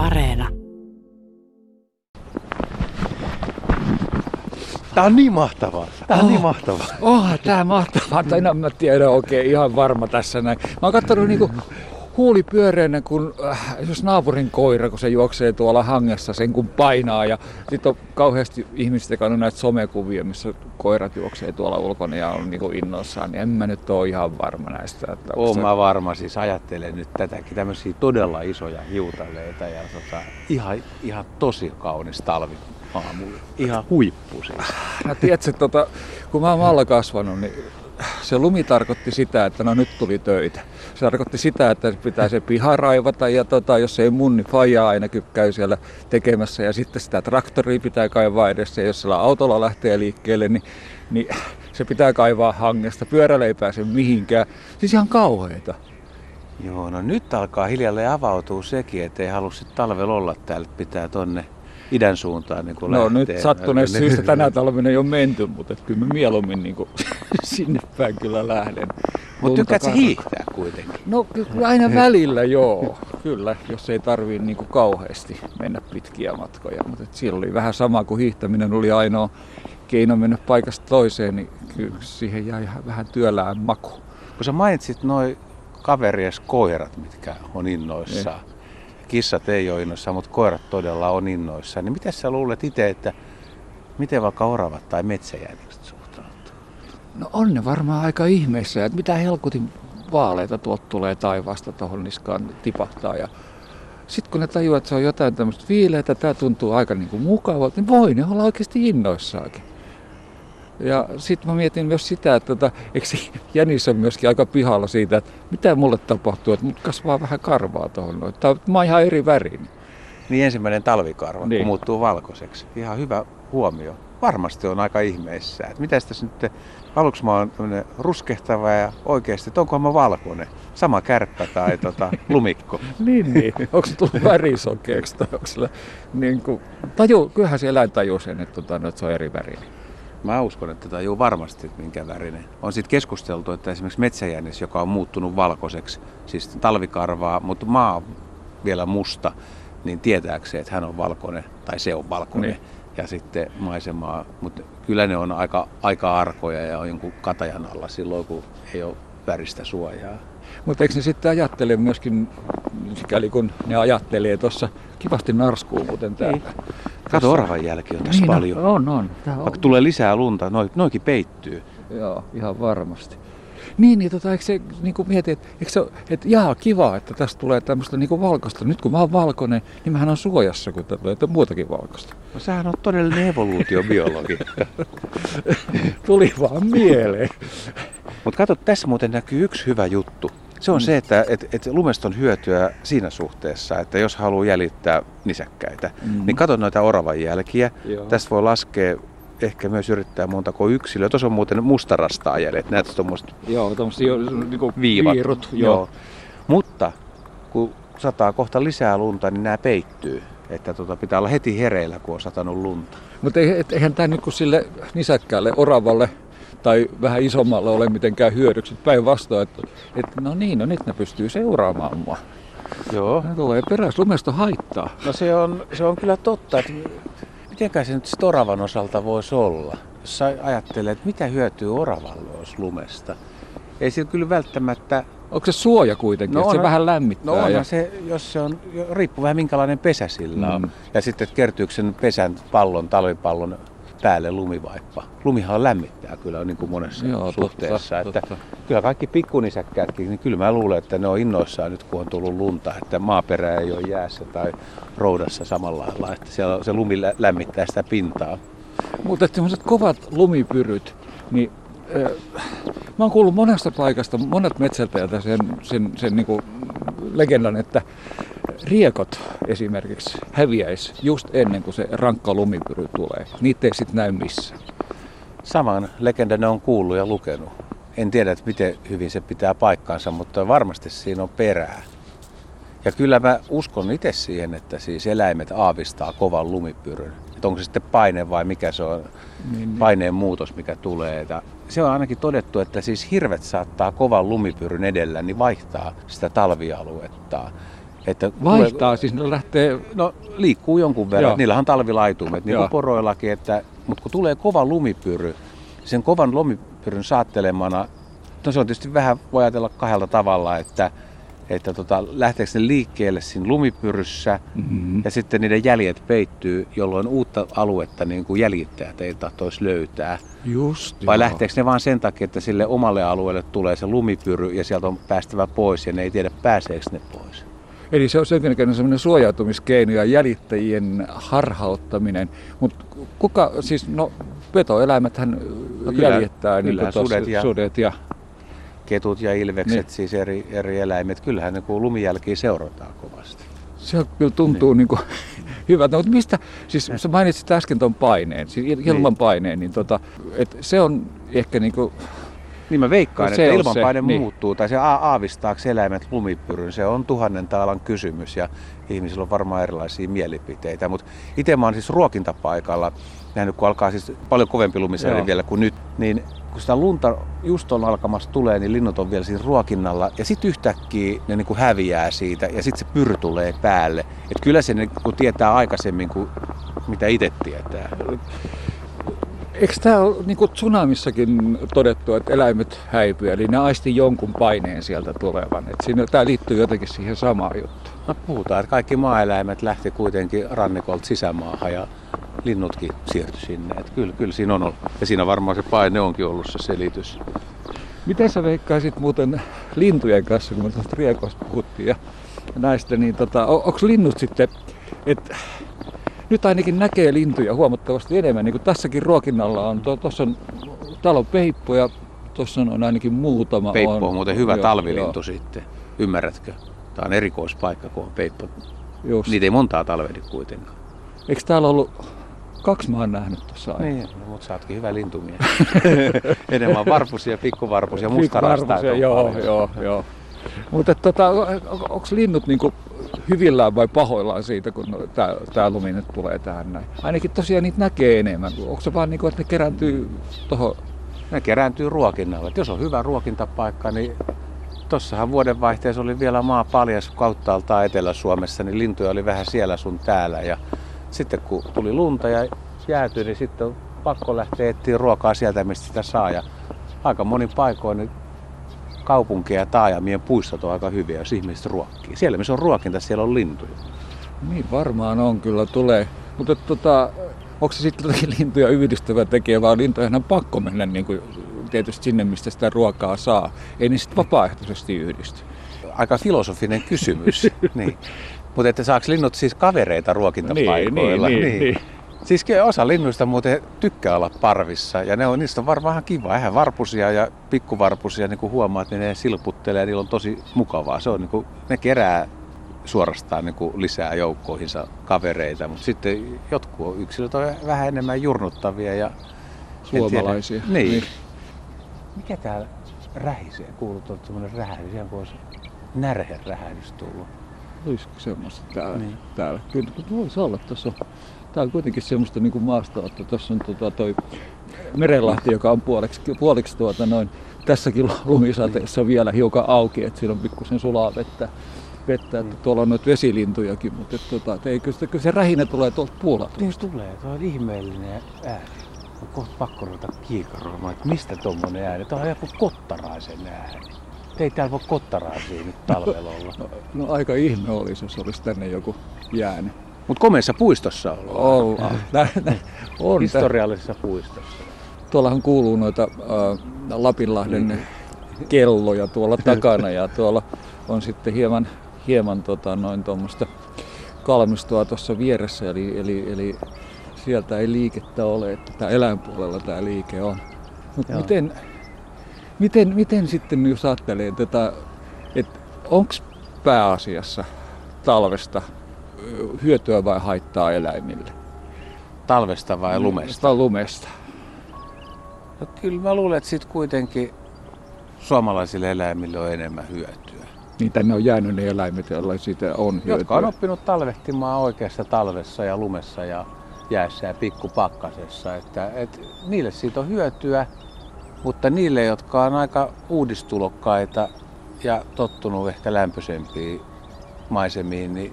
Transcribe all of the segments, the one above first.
Areena. Tää on niin mahtavaa. Tää on oh. niin mahtavaa. Oh, tää mahtavaa. Tai en mä tiedä oikein ihan varma tässä näin. Mä oon kattonut niinku huuli pyöreänä, kun äh, jos naapurin koira, kun se juoksee tuolla hangessa, sen kun painaa. Ja sitten on kauheasti ihmiset kannut näitä somekuvia, missä koirat juoksee tuolla ulkona ja on niinku innoissaan. Niin en mä nyt ole ihan varma näistä. Että Oon se... mä varma, siis ajattelen nyt tätäkin tämmöisiä todella isoja hiutaleita ja tota, ihan, ihan tosi kaunis talvi aamulla. Ihan huippu siis. No tiedätkö, tota, kun mä oon maalla kasvanut, niin se lumi tarkoitti sitä, että no nyt tuli töitä. Se tarkoitti sitä, että pitää se piha raivata ja tota, jos ei mun, niin faija ainakin käy siellä tekemässä ja sitten sitä traktoria pitää kaivaa edessä ja jos sillä autolla lähtee liikkeelle, niin, niin se pitää kaivaa hangesta. Pyörällä ei pääse mihinkään. Siis ihan kauheita. Joo, no nyt alkaa hiljalleen avautua sekin, että ei halua sitten talvella olla täällä, pitää tonne idän suuntaan niin No lähtee. nyt sattuneesta syystä tänä talvena ei ole menty, mutta et kyllä mä mieluummin niin kuin, sinne päin kyllä lähden. Mutta tykkäätkö hiihtää kuitenkin? No kyllä aina välillä joo, kyllä, jos ei tarvii niin kuin kauheasti mennä pitkiä matkoja. Mutta siellä oli vähän sama kuin hiihtäminen oli ainoa keino mennä paikasta toiseen, niin kyllä siihen jäi vähän työlään maku. Kun sä mainitsit noin kaveries koirat, mitkä on innoissaan. Kissat ei ole innoissaan, mutta koirat todella on innoissaan. Niin miten sä luulet itse, että miten vaikka oravat tai metsäjänikset suhtautuu? No on ne varmaan aika ihmeessä, että mitä helkutin vaaleita tuolta tulee taivaasta tuohon niskaan tipahtaa. Ja sitten kun ne tajuaa, että se on jotain tämmöistä viileitä, tämä tuntuu aika niin kuin mukavalta, niin voi ne olla oikeasti innoissaakin. Ja sitten mä mietin myös sitä, että tota, eikö jänis on myöskin aika pihalla siitä, että mitä mulle tapahtuu, että mut kasvaa vähän karvaa tuohon noin. Mä oon ihan eri värin. Niin ensimmäinen talvikarva, niin. kun muuttuu valkoiseksi. Ihan hyvä huomio. Varmasti on aika ihmeissä. Että mitä tässä nyt, aluksi mä oon ruskehtava ja oikeasti, että onkohan mä valkoinen? Sama kärppä tai tota, lumikko. niin, niin. Onko se tullut värisokeeksi tai onko sillä, niin kuin, taju, kyllähän se eläin tajuu sen, että, tota, että se on eri väri. Mä uskon, että tajuu varmasti, minkä värinen. On sitten keskusteltu, että esimerkiksi metsäjännes, joka on muuttunut valkoiseksi, siis talvikarvaa, mutta maa on vielä musta, niin tietääkseen, että hän on valkoinen tai se on valkoinen. Niin. Ja sitten maisemaa, mutta kyllä ne on aika, aika arkoja ja on jonkun katajan alla silloin, kun ei ole väristä suojaa. Mutta eikö ne sitten ajattele myöskin, sikäli kun ne ajattelee tuossa kivasti narskuu muuten täällä. Niin. Kato, oravan jälki on tässä niin, paljon. No, on, on. Vaikka on. tulee lisää lunta, noi, noikin peittyy. Joo, ihan varmasti. Niin, niin tota, eikö se niin kuin mieti, että, eikö se, että jaa, kiva, että tästä tulee tämmöistä niin kuin valkoista. Nyt kun mä oon valkoinen, niin mähän on suojassa, kun tulee muutakin valkoista. No sähän on todellinen evoluutiobiologi. Tuli vaan mieleen. Mutta kato, tässä muuten näkyy yksi hyvä juttu. Se on mm. se, että et, et lumesta on hyötyä siinä suhteessa, että jos haluaa jäljittää nisäkkäitä, mm. niin kato noita oravan jälkiä. Joo. Tästä voi laskea ehkä myös yrittää montako yksilöä. Tuossa on muuten mustarastaa jäljet, näet tuommoista Joo, tuommoista niinku viivat. Viirut, joo. joo. Mutta kun sataa kohta lisää lunta, niin nämä peittyy. Että tota, pitää olla heti hereillä, kun on satanut lunta. Mutta eihän tämä niin sille nisäkkäälle, oravalle tai vähän isommalle ole mitenkään hyödyksi. Päinvastoin, että, että no niin, no nyt ne pystyy seuraamaan mua. Joo. Ne tulee perässä, lumesta haittaa. No se on, se on kyllä totta, että mitenkä se nyt oravan osalta voisi olla? Jos ajattelee, että mitä hyötyy oravalle olisi lumesta? Ei sillä kyllä välttämättä Onko se suoja kuitenkin, no että se vähän lämmittää? No ja... se, jos se on, riippuu vähän minkälainen pesä sillä on. Mm. Ja sitten, että kertyykö sen pesän pallon, talvipallon päälle lumivaippa. Lumihan lämmittää kyllä niin kuin monessa Joo, suhteessa. Totta, että totta. Kyllä kaikki pikkunisäkkäätkin, niin kyllä mä luulen, että ne on innoissaan nyt kun on tullut lunta, että maaperä ei ole jäässä tai roudassa samalla lailla, että siellä se lumi lämmittää sitä pintaa. Mutta sellaiset kovat lumipyryt, niin äh, mä oon kuullut monesta paikasta, monet metsältäjät sen, sen, sen niin kuin legendan, että riekot esimerkiksi häviäisi just ennen kuin se rankka lumipyry tulee. Niitä ei sitten näy missään. Saman legendan on kuullut ja lukenut. En tiedä, että miten hyvin se pitää paikkaansa, mutta varmasti siinä on perää. Ja kyllä mä uskon itse siihen, että siis eläimet aavistaa kovan lumipyryn. Että onko se sitten paine vai mikä se on, niin, niin. paineen muutos mikä tulee. Ja se on ainakin todettu, että siis hirvet saattaa kovan lumipyryn edellä niin vaihtaa sitä talvialuetta Että Vaihtaa, tulee, siis ne lähtee... No liikkuu jonkun verran, Joo. niillä on talvilaitumet, niin kuin poroillakin, että, mutta kun tulee kova lumipyry, sen kovan lumipyryn saattelemana, no se on tietysti vähän, voi ajatella kahdella tavalla, että että tota, lähteekö ne liikkeelle siinä lumipyryssä mm-hmm. ja sitten niiden jäljet peittyy, jolloin uutta aluetta niin kuin jäljittäjät ei tahtoisi löytää. Just, Vai joo. lähteekö ne vaan sen takia, että sille omalle alueelle tulee se lumipyry ja sieltä on päästävä pois ja ne ei tiedä pääseekö ne pois? Eli se on sellainen suojautumiskeino ja jäljittäjien harhauttaminen. Mutta kuka, siis no petoeläimethän no kyllä, jäljittää kyllä, niin sudet, ja, sudet ja ketut ja ilvekset, niin. siis eri, eri eläimet. Kyllähän kun lumijälkiä seurataan kovasti. Se kyllä tuntuu niin. Niin kuin, hyvältä, mutta mistä, siis sä mainitsit äsken tuon paineen, siis ilman niin. paineen, niin tota, et se on ehkä niin kuin, niin mä veikkaan, se että ilmanpaine se, niin. muuttuu tai se aavistaako eläimet lumipyryn. Se on tuhannen taalan kysymys ja ihmisillä on varmaan erilaisia mielipiteitä. Mutta itse mä oon siis ruokintapaikalla nähnyt, kun alkaa siis paljon kovempi lumisääri vielä kuin nyt, niin kun sitä lunta just on alkamassa tulee, niin linnut on vielä siinä ruokinnalla. Ja sitten yhtäkkiä ne niin kuin häviää siitä ja sitten se pyr tulee päälle. Et kyllä se niin kuin tietää aikaisemmin kuin mitä itse tietää. Eikö tämä ole niin kuin tsunamissakin todettu, että eläimet häipyy, eli ne aisti jonkun paineen sieltä tulevan. Et siinä, tämä liittyy jotenkin siihen samaan juttuun. No puhutaan, että kaikki maaeläimet lähti kuitenkin rannikolta sisämaahan ja linnutkin siirtyi sinne. Että kyllä, kyllä siinä on ollut. Ja siinä varmaan se paine onkin ollut se selitys. Miten sä veikkaisit muuten lintujen kanssa, kun me tuosta riekosta puhuttiin ja näistä, niin tota, on, onko linnut sitten, että nyt ainakin näkee lintuja huomattavasti enemmän, niin kuin tässäkin ruokinnalla on, tuossa on, täällä on peippo ja tuossa on ainakin muutama. Peippo on, on muuten hyvä joo, talvilintu joo. sitten, ymmärrätkö? Tämä on erikoispaikka, kun on peippo. Just. Niitä ei montaa talvehdi kuitenkaan. Eikö täällä ollut Kaksi mä oon nähnyt tuossa Niin, no, mutta sä ootkin hyvä lintumies. Enemmän varpusia, pikkuvarpusia, mustarastaa. Joo, paljon. joo, joo. Mutta tota, onko linnut niinku hyvillään vai pahoillaan siitä, kun tämä lumi nyt tulee tähän näin? Ainakin tosiaan niitä näkee enemmän. Onko se vaan niinku, että ne kerääntyy tuohon? Ne kerääntyy ruokinnalla. Et jos on hyvä ruokintapaikka, niin Tossahan vuodenvaihteessa oli vielä maa paljas kauttaaltaan Etelä-Suomessa, niin lintuja oli vähän siellä sun täällä. Ja sitten kun tuli lunta ja jäätyi, niin sitten on pakko lähteä etsiä ruokaa sieltä, mistä sitä saa. Ja aika monin paikoin niin kaupunkien ja taajamien puistot on aika hyviä, jos ihmiset ruokkii. Siellä missä on ruokinta, siellä on lintuja. Niin varmaan on, kyllä tulee. Mutta tota, onko se sitten jotakin lintuja yhdistävä tekijä, vaan lintuja on pakko mennä niin kuin, tietysti sinne, mistä sitä ruokaa saa. Ei ne sitten vapaaehtoisesti yhdisty. Aika filosofinen kysymys. niin. Mutta että saako linnut siis kavereita ruokintapaikoilla? Niin, niin, niin, niin. Siis osa linnuista muuten tykkää olla parvissa ja ne on, niistä on varmaan kiva. Eihän varpusia ja pikkuvarpusia niin kuin huomaat, niin ne silputtelee ja niillä on tosi mukavaa. Se on, niin kuin, ne kerää suorastaan niin kuin lisää joukkoihinsa kavereita, mutta sitten jotkut yksilöt on vähän enemmän jurnuttavia ja Suomalaisia. Niin. niin. Mikä täällä rähisee? Kuuluu tuolta semmoinen rähähdys, ihan kuin olisi närhen rähähdys tullut. Olisiko semmoista täällä? Niin. täällä? Kyllä voisi olla. Tuossa Tää on kuitenkin semmoista niin kuin että Tuossa on tota toi Merenlahti, joka on puoliksi, puoliksi tuota noin, tässäkin lumisateessa vielä hiukan auki, että siinä on pikkusen sulaa vettä. vettä että tuolla on noita vesilintujakin, mutta et, tota, et ei, kyllä, se, kyllä se rähinä tulee tuolta puolelta. Niin tulee, tuo on ihmeellinen ääni. On kohta pakko ruveta kiikaroimaan, että mistä tuommoinen ääni. Tuo on joku kottaraisen ääni. Ei täällä voi kottaraisia nyt talvella olla. No, no, aika ihme olisi, jos olisi tänne joku jäänyt. Mutta komeessa puistossa ollaan. Ollaan. on Historiallisessa puistossa. Tuollahan kuuluu noita äh, Lapinlahden mm. kelloja tuolla takana ja tuolla on sitten hieman, hieman tota, noin tuommoista kalmistoa tuossa vieressä, eli, eli, eli sieltä ei liikettä ole, että tämä eläinpuolella tämä liike on. Mutta miten, miten, miten sitten, jos ajattelee tätä, että onko pääasiassa talvesta hyötyä vai haittaa eläimille? Talvesta vai lumesta? Lumesta. No, kyllä mä luulen, että sitten kuitenkin suomalaisille eläimille on enemmän hyötyä. Niin tänne on jäänyt ne eläimet, joilla siitä on hyötyä. Jotka on oppinut talvehtimaan oikeassa talvessa ja lumessa ja jäässä ja pikkupakkasessa. Että, et, niille siitä on hyötyä, mutta niille, jotka on aika uudistulokkaita ja tottunut ehkä lämpöisempiin maisemiin, niin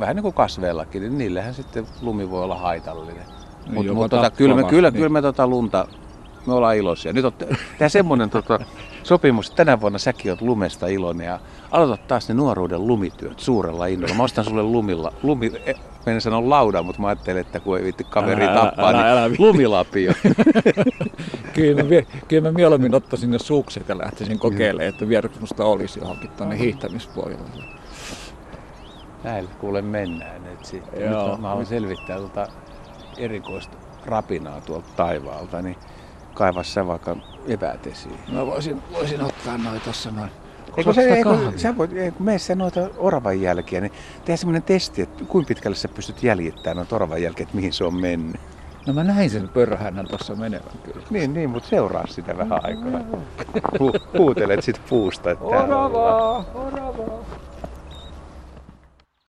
vähän niin kuin kasveillakin, niin niillähän sitten lumi voi olla haitallinen. Niin, Mutta mut, tota, kyllä, me, kyllä, niin. kyllä me tota lunta, me ollaan iloisia. Nyt on tämä semmoinen tota, sopimus, että tänä vuonna säkin oot lumesta iloinen ja aloitat taas ne nuoruuden lumityöt suurella innolla. Mä ostan sulle lumilla, lumi, eh, meidän sanoa lauda, mutta mä ajattelin, että kun ei viitti kaveri Älä, älä, tappaa, älä, niin älä viitti. lumilapio. Kyllä mä, kyllä mä mieluummin ottaisin ne sukset ja lähtisin kokeilemaan, että vieläkö musta olisi johonkin tuonne hiihtämispuolelle. Näillä kuule mennään nyt sitten. Nyt Joo. mä, mä haluan selvittää tuota erikoista rapinaa tuolta taivaalta, niin kaivaa sä vaikka eväät esiin. Mä voisin, voisin ottaa noin tossa noin. Eikö se, eikö, sä voit, ei, kun mene sä noita oravan jälkiä, niin tehdään semmoinen testi, että kuinka pitkälle sä pystyt jäljittämään noita oravan jälkiä, että mihin se on mennyt. No mä näin sen pörhännän tuossa menevän kyllä. Niin, niin, mutta seuraa sitä vähän aikaa. Hu, huutelet sit puusta, että ollaan. oravaa.